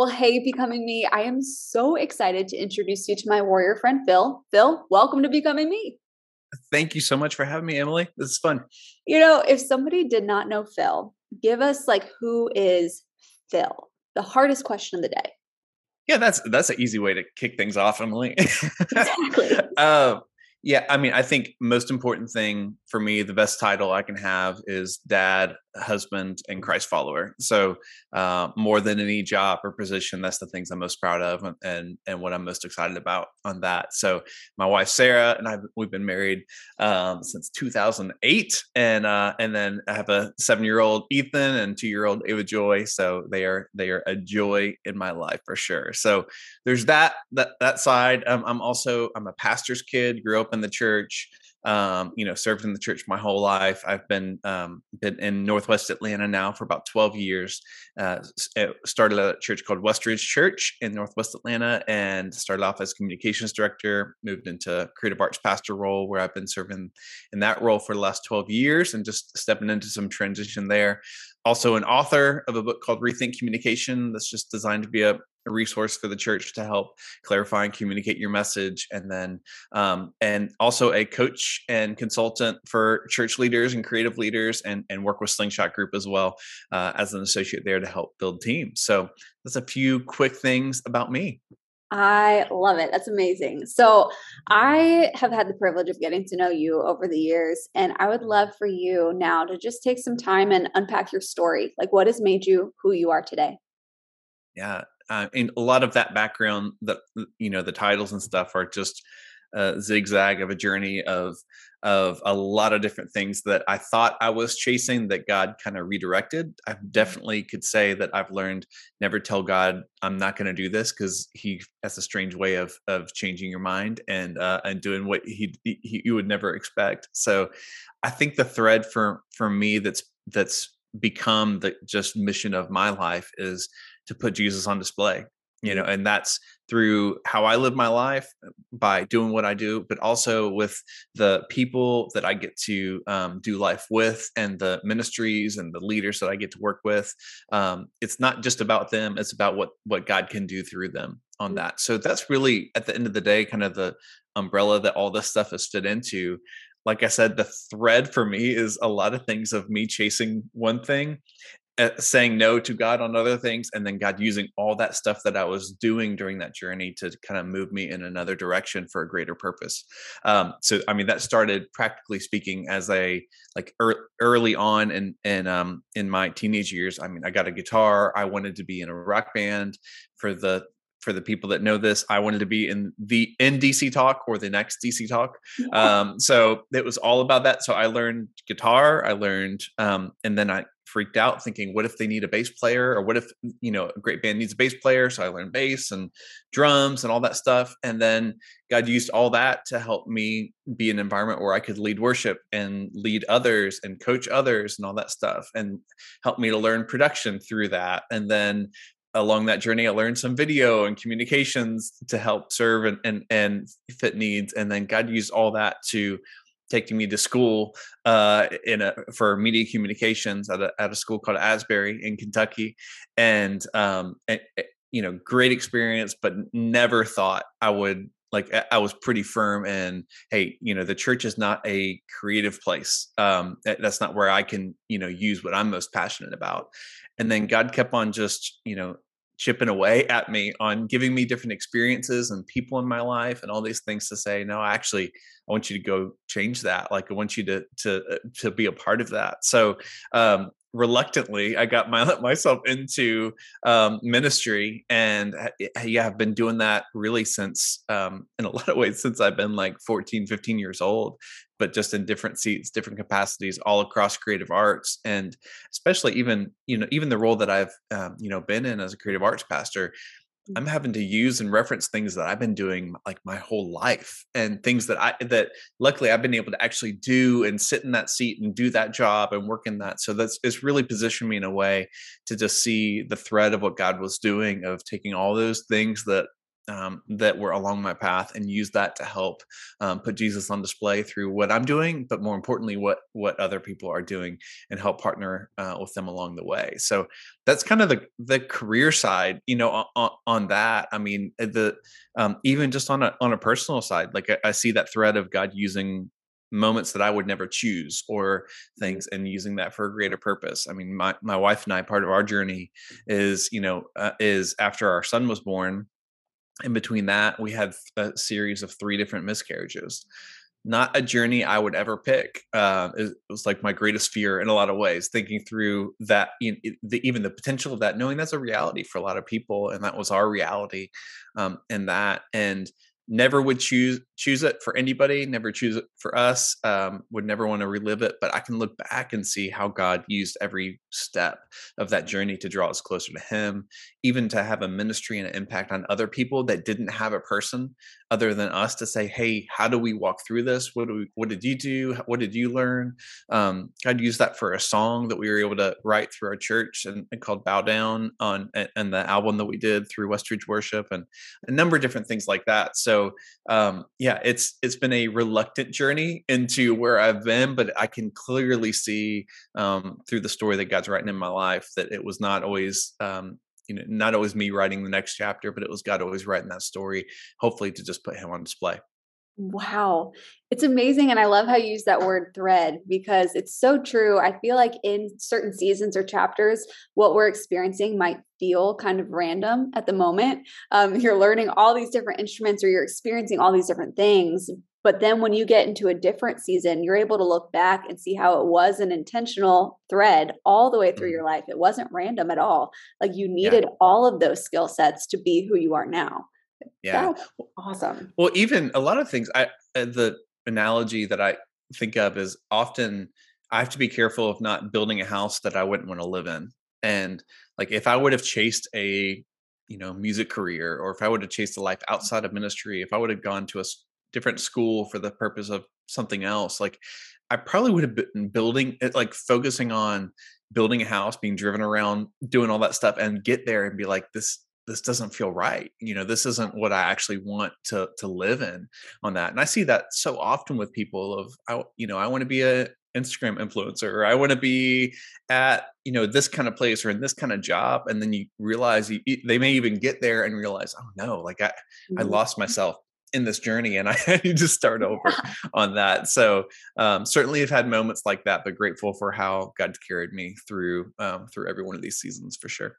Well, hey, Becoming Me, I am so excited to introduce you to my warrior friend, Phil. Phil, welcome to Becoming Me. Thank you so much for having me, Emily. This is fun. You know, if somebody did not know Phil, give us like who is Phil? The hardest question of the day. Yeah, that's that's an easy way to kick things off, Emily. exactly. uh, yeah, I mean, I think most important thing for me, the best title I can have is dad, husband, and Christ follower. So uh, more than any job or position, that's the things I'm most proud of, and and what I'm most excited about on that. So my wife Sarah and I we've been married um, since 2008, and uh, and then I have a seven year old Ethan and two year old Ava Joy. So they are they are a joy in my life for sure. So there's that that that side. Um, I'm also I'm a pastor's kid. Grew up in the church. Um, you know, served in the church my whole life. I've been um, been in Northwest Atlanta now for about 12 years. Uh, eh, started a church called Westridge Church in Northwest Atlanta, and started off as communications director. Moved into creative arts pastor role, where I've been serving in that role for the last 12 years, and just stepping into some transition there also an author of a book called Rethink Communication that's just designed to be a, a resource for the church to help clarify and communicate your message. And then um, and also a coach and consultant for church leaders and creative leaders and, and work with slingshot group as well uh, as an associate there to help build teams. So that's a few quick things about me I love it. That's amazing. So, I have had the privilege of getting to know you over the years, and I would love for you now to just take some time and unpack your story. Like, what has made you who you are today? Yeah. Uh, and a lot of that background, that you know, the titles and stuff are just a zigzag of a journey of of a lot of different things that I thought I was chasing that God kind of redirected. I mm-hmm. definitely could say that I've learned never tell God I'm not going to do this because he has a strange way of of changing your mind and uh, and doing what he, he you would never expect. So I think the thread for for me that's that's become the just mission of my life is to put Jesus on display you know and that's through how i live my life by doing what i do but also with the people that i get to um, do life with and the ministries and the leaders that i get to work with um, it's not just about them it's about what what god can do through them on that. So that's really at the end of the day kind of the umbrella that all this stuff is fit into. Like I said, the thread for me is a lot of things of me chasing one thing saying no to God on other things, and then God using all that stuff that I was doing during that journey to kind of move me in another direction for a greater purpose. Um, so, I mean, that started practically speaking as a like er- early on in in um, in my teenage years. I mean, I got a guitar. I wanted to be in a rock band for the for the people that know this, I wanted to be in the in DC Talk or the next DC Talk. Um, so it was all about that. So I learned guitar. I learned, um, and then I freaked out thinking, what if they need a bass player, or what if you know a great band needs a bass player? So I learned bass and drums and all that stuff. And then God used all that to help me be an environment where I could lead worship and lead others and coach others and all that stuff, and help me to learn production through that. And then along that journey i learned some video and communications to help serve and, and, and fit needs and then god used all that to taking me to school uh, in a for media communications at a, at a school called asbury in kentucky. And um, and, you know great experience but never thought i would like i was pretty firm and hey you know the church is not a creative place um, that's not where i can you know use what i'm most passionate about. And then god kept on just you know chipping away at me on giving me different experiences and people in my life and all these things to say no actually i want you to go change that. Like i want you to to uh, to be a part of that. So um reluctantly i got my myself into um, ministry and yeah i've been doing that really since um, in a lot of ways since i've been like 14 15 years old but just in different seats different capacities all across creative arts and especially even you know even the role that i've um, you know been in as a creative arts pastor I'm having to use and reference things that I've been doing like my whole life and things that I that luckily I've been able to actually do and sit in that seat and do that job and work in that. So that's it's really positioned me in a way to just see the thread of what God was doing of taking all those things that um, that were along my path and use that to help um, put Jesus on display through what I'm doing, but more importantly, what what other people are doing and help partner uh, with them along the way. So that's kind of the the career side, you know, on, on that. I mean, uh, the um, even just on a on a personal side, like I, I see that thread of God using moments that I would never choose or things and using that for a greater purpose. I mean, my, my wife and I, part of our journey is, you know, uh, is after our son was born, in between that, we had a series of three different miscarriages. Not a journey I would ever pick. Uh, it was like my greatest fear in a lot of ways. Thinking through that, you know, the, even the potential of that, knowing that's a reality for a lot of people, and that was our reality, um, and that, and never would choose choose it for anybody never choose it for us um, would never want to relive it but i can look back and see how god used every step of that journey to draw us closer to him even to have a ministry and an impact on other people that didn't have a person other than us to say hey how do we walk through this? What do we, what did you do? What did you learn? Um, I'd use that for a song that we were able to write through our church and, and called bow down on and the album that we did through westridge worship and a number of different things like that. So um, yeah it's it's been a reluctant journey into where i've been but i can clearly see um, through the story that god's writing in my life that it was not always um, you know not always me writing the next chapter but it was god always writing that story hopefully to just put him on display Wow. It's amazing. And I love how you use that word thread because it's so true. I feel like in certain seasons or chapters, what we're experiencing might feel kind of random at the moment. Um, you're learning all these different instruments or you're experiencing all these different things. But then when you get into a different season, you're able to look back and see how it was an intentional thread all the way through mm-hmm. your life. It wasn't random at all. Like you needed yeah. all of those skill sets to be who you are now. Yeah. That's awesome. Well, even a lot of things, I, uh, the analogy that I think of is often I have to be careful of not building a house that I wouldn't want to live in. And like if I would have chased a, you know, music career or if I would have chased a life outside of ministry, if I would have gone to a different school for the purpose of something else like i probably would have been building it like focusing on building a house being driven around doing all that stuff and get there and be like this this doesn't feel right you know this isn't what i actually want to to live in on that and i see that so often with people of i you know i want to be a instagram influencer or i want to be at you know this kind of place or in this kind of job and then you realize you, they may even get there and realize oh no like i i mm-hmm. lost myself in this journey and I need to start over yeah. on that. So um, certainly have had moments like that, but grateful for how God carried me through um, through every one of these seasons for sure.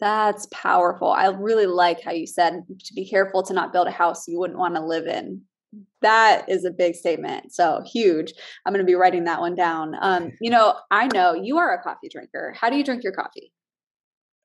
That's powerful. I really like how you said to be careful to not build a house you wouldn't want to live in. That is a big statement. So huge. I'm going to be writing that one down. Um, you know, I know you are a coffee drinker. How do you drink your coffee?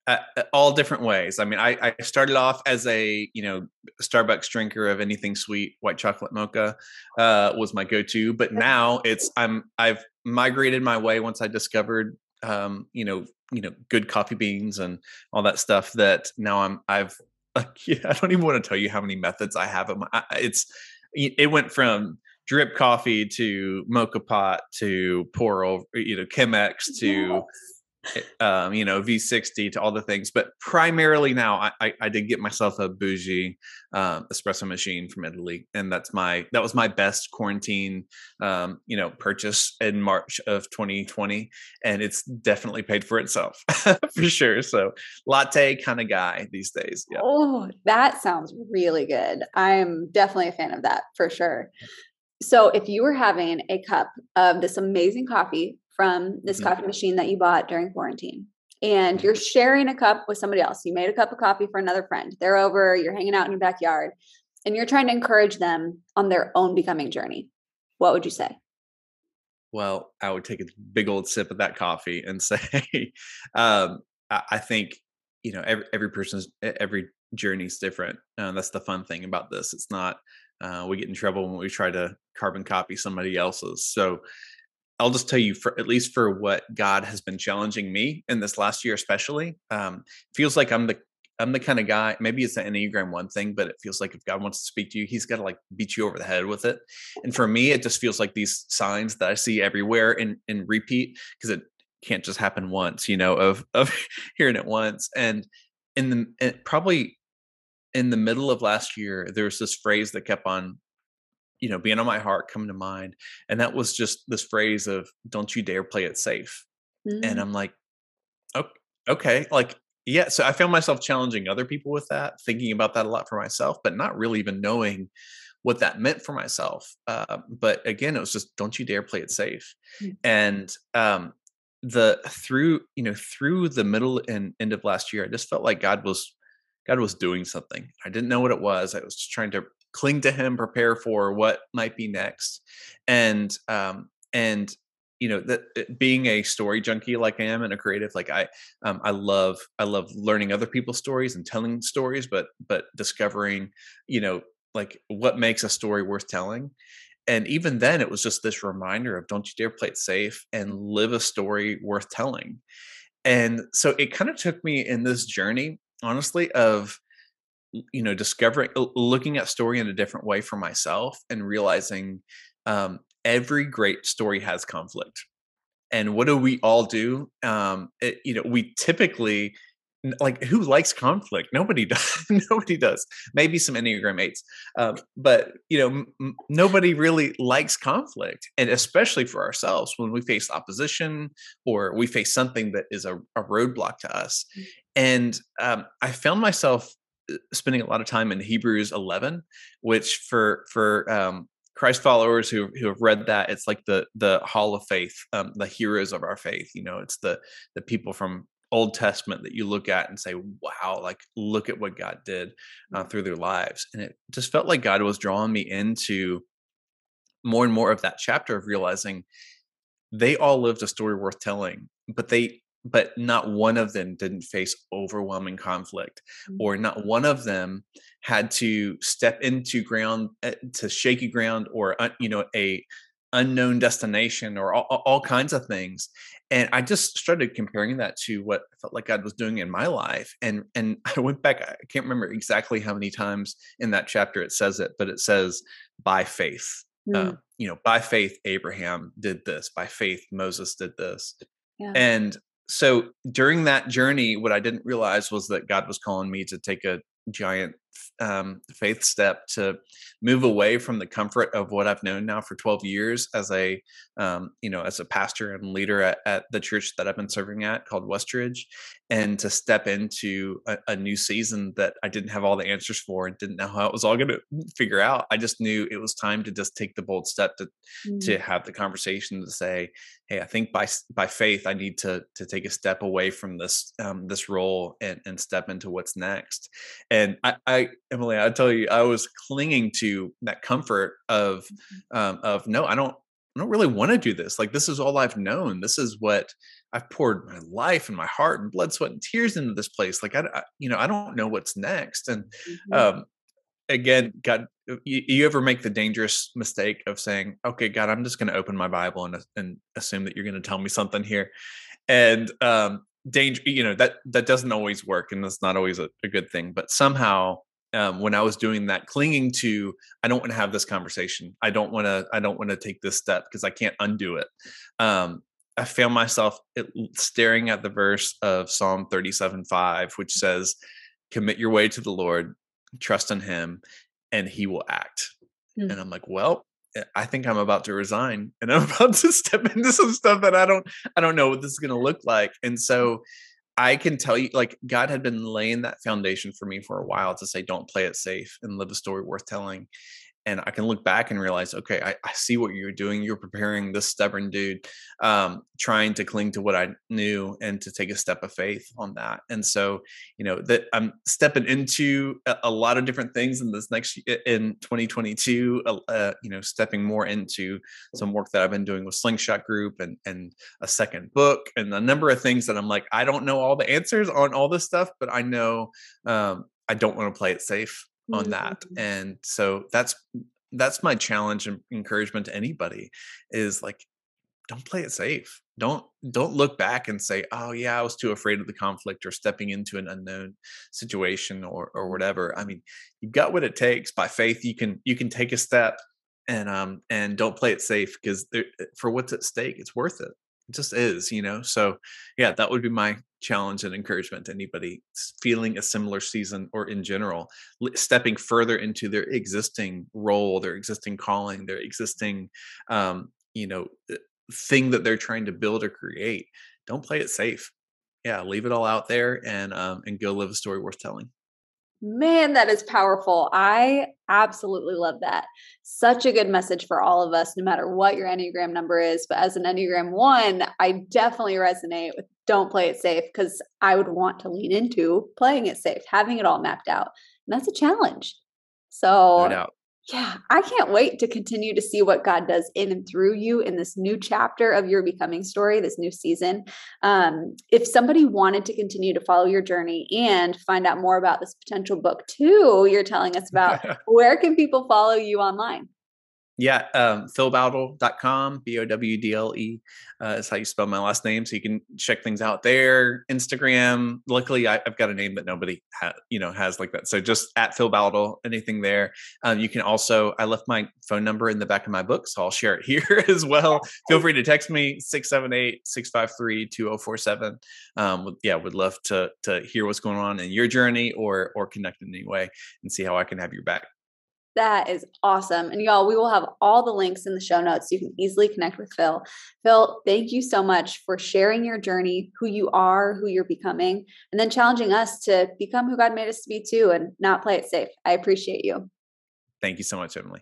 Uh, all different ways. I mean, I, I, started off as a you know Starbucks drinker of anything sweet. White chocolate mocha uh, was my go-to, but now it's I'm I've migrated my way once I discovered um, you know you know good coffee beans and all that stuff. That now I'm I've like, yeah, I don't even want to tell you how many methods I have. My, it's it went from drip coffee to moka pot to pour over you know Chemex to yes um, you know, V60 to all the things. But primarily now, I, I, I did get myself a bougie um, espresso machine from Italy, and that's my that was my best quarantine, um, you know, purchase in March of 2020, and it's definitely paid for itself for sure. So latte kind of guy these days. Yeah. Oh, that sounds really good. I'm definitely a fan of that for sure. So, if you were having a cup of this amazing coffee from this mm-hmm. coffee machine that you bought during quarantine and you're sharing a cup with somebody else. You made a cup of coffee for another friend. They're over, you're hanging out in your backyard, and you're trying to encourage them on their own becoming journey. What would you say? well, I would take a big old sip of that coffee and say, um, I, I, think you know every every person's every journey is different. Uh, that's the fun thing about this. It's not uh, we get in trouble when we try to carbon copy somebody else's. So I'll just tell you for at least for what God has been challenging me in this last year, especially, um, feels like I'm the I'm the kind of guy. Maybe it's the Enneagram one thing, but it feels like if God wants to speak to you, He's got to like beat you over the head with it. And for me, it just feels like these signs that I see everywhere and and repeat because it can't just happen once, you know, of of hearing it once. And in the and probably in the middle of last year, there was this phrase that kept on you know being on my heart coming to mind and that was just this phrase of don't you dare play it safe mm-hmm. and mm. i'm like okay, okay like yeah so i found myself challenging other people with that thinking about that a lot for myself but not really even knowing what that meant for myself uh, but again it was just don't you dare play it safe mm-hmm. and um the through you know through the middle and end of last year i just felt like god was god was doing something i didn't know what it was i was just trying to cling to him prepare for what might be next. And um and you know that uh, being a story junkie like i am and a creative like i um i love i love learning other people's stories and telling stories but but discovering you know like what makes a story worth telling. And even then it was just this reminder of don't you dare play it safe and live a story worth telling. And so it kind of took me in this journey honestly of you know discovering looking at story in a different way for myself and realizing um, every great story has conflict. And what do we all do? Um, it, you know we typically like who likes conflict? Nobody does nobody does. Maybe some enneagram eights um, but you know m- nobody really likes conflict and especially for ourselves when we face opposition or we face something that is a, a roadblock to us. Mm. and um, i found myself spending a lot of time in Hebrews 11, which for for um, Christ followers who who have read that, it's like the the Hall of Faith, um, the heroes of our faith. You know, it's the the people from Old Testament that you look at and say, "Wow!" Like, look at what God did uh, through their lives, and it just felt like God was drawing me into more and more of that chapter of realizing they all lived a story worth telling, but they but not one of them didn't face overwhelming conflict mm-hmm. or not one of them had to step into ground eh, to shaky ground or you know a unknown destination or all, all, kinds of things and i just started comparing that to what i felt like god was doing in my life and and i went back i can't remember exactly how many times in that chapter it says it but it says by faith mm. uh, you know by faith abraham did this by faith moses did this yeah. and so during that journey, what I didn't realize was that God was calling me to take a giant um, faith step to move away from the comfort of what I've known now for 12 years as a, um, you know, as a pastor and leader at, at, the church that I've been serving at called Westridge, and to step into a, a, new season that I didn't have all the answers for and didn't know how it was all going to figure out. I just knew it was time to just take the bold step to mm-hmm. to have the conversation to say, "Hey, I think by by faith, I need to to take a step away from this um, this role and and step into what's next." And I, I Emily, I tell you, I was clinging to that comfort of mm-hmm. um, of no, I don't I don't really want to do this. Like this is all I've known. This is what I've poured my life and my heart and blood, sweat, and tears into this place. Like I, I you know, I don't know what's next. And mm-hmm. um, again, God, you, you, ever make the dangerous mistake of saying, "Okay, God, I'm just going to open my Bible and and assume that you're going to tell me something here," and um, danger, you know, that that doesn't always work, and that's not always a, a good thing. But somehow um, when I was doing that, clinging to I don't want to have this conversation. I don't want to. I don't want to take this step because I can't undo it. Um, I found myself staring at the verse of Psalm 37 5, which says, Commit your way to the Lord, trust in Him, and He will act. Mm. And I'm like, Well, eh, I think I'm about to resign and I'm about to step into some stuff that I don't I don't know what this is going to look like. And so I can tell you, like, God had been laying that foundation for me for a while to say, don't play it safe and live a story worth telling. And I can look back and realize, okay, I, I see what you're doing. You're preparing this stubborn dude, um, trying to cling to what I knew and to take a step of faith on that. And so, you know, that I'm stepping into a, a lot of different things in this next in 2022. Uh, uh, you know, stepping more into some work that I've been doing with Slingshot Group and and a second book and a number of things that I'm like, I don't know all the answers on all this stuff, but I know um, I don't want to play it safe on that mm-hmm. and so that's that's my challenge and encouragement to anybody is like don't play it safe. Don't don't look back and say oh yeah i was too afraid of the conflict or stepping into an unknown situation or or whatever. I mean you've got what it takes. By faith you can you can take a step and um and don't play it safe because for what's at stake it's worth it. It just is you know? So yeah that would be my challenge and encouragement to anybody feeling a similar season or in general stepping further into their existing role their existing calling their existing um you know thing that they're trying to build or create don't play it safe. Yeah leave it all out there and um and go live a story worth telling Man, that is powerful. I absolutely love that. Such a good message for all of us, no matter what your Enneagram number is. But as an Enneagram one, I definitely resonate with don't play it safe because I would want to lean into playing it safe, having it all mapped out. And that's a challenge. So, no yeah, I can't wait to continue to see what God does in and through you in this new chapter of your becoming story, this new season. Um, if somebody wanted to continue to follow your journey and find out more about this potential book too, you're telling us about, where can people follow you online? Yeah, um, philbowdle.com, B O W D L E uh, is how you spell my last name. So you can check things out there. Instagram. Luckily, I, have got a name that nobody ha- you know has like that. So just at Phil Bowdle, anything there. Um, you can also. I left my phone number in the back of my book, so I'll share it here as well. Feel free to text me 678-653-2047. Um, yeah, would love to to hear what's going on in your journey or or connect in any way and see how I can have your back. That is awesome. And y'all, we will have all the links in the show notes. So you can easily connect with Phil. Phil, thank you so much for sharing your journey, who you are, who you're becoming, and then challenging us to become who God made us to be too and not play it safe. I appreciate you. Thank you so much, Emily.